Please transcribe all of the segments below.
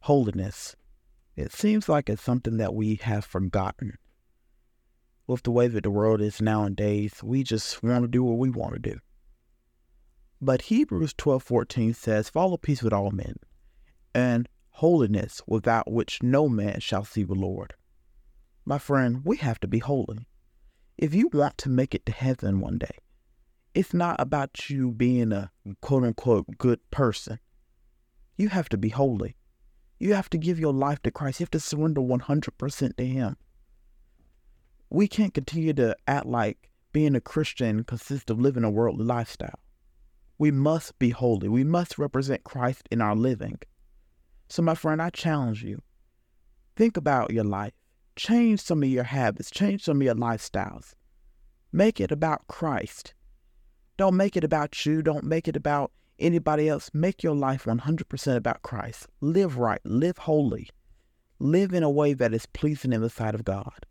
holiness. It seems like it's something that we have forgotten. With the way that the world is nowadays, we just want to do what we want to do. But Hebrews 12:14 says, "Follow peace with all men, and holiness without which no man shall see the Lord." My friend, we have to be holy. If you want to make it to heaven one day, it's not about you being a quote unquote good person. You have to be holy. You have to give your life to Christ. You have to surrender 100% to Him. We can't continue to act like being a Christian consists of living a worldly lifestyle. We must be holy. We must represent Christ in our living. So, my friend, I challenge you think about your life. Change some of your habits, change some of your lifestyles. Make it about Christ. Don't make it about you. Don't make it about anybody else. Make your life 100% about Christ. Live right, live holy, live in a way that is pleasing in the sight of God.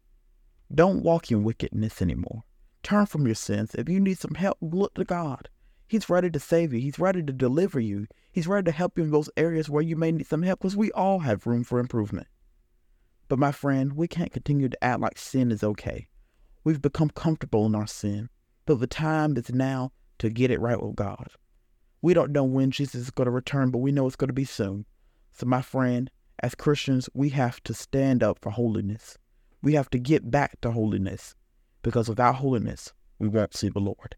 Don't walk in wickedness anymore. Turn from your sins. If you need some help, look to God. He's ready to save you. He's ready to deliver you. He's ready to help you in those areas where you may need some help because we all have room for improvement. But my friend, we can't continue to act like sin is okay. We've become comfortable in our sin, but the time is now to get it right with God. We don't know when Jesus is going to return, but we know it's going to be soon. So, my friend, as Christians, we have to stand up for holiness. We have to get back to holiness because without holiness, we won't see the Lord.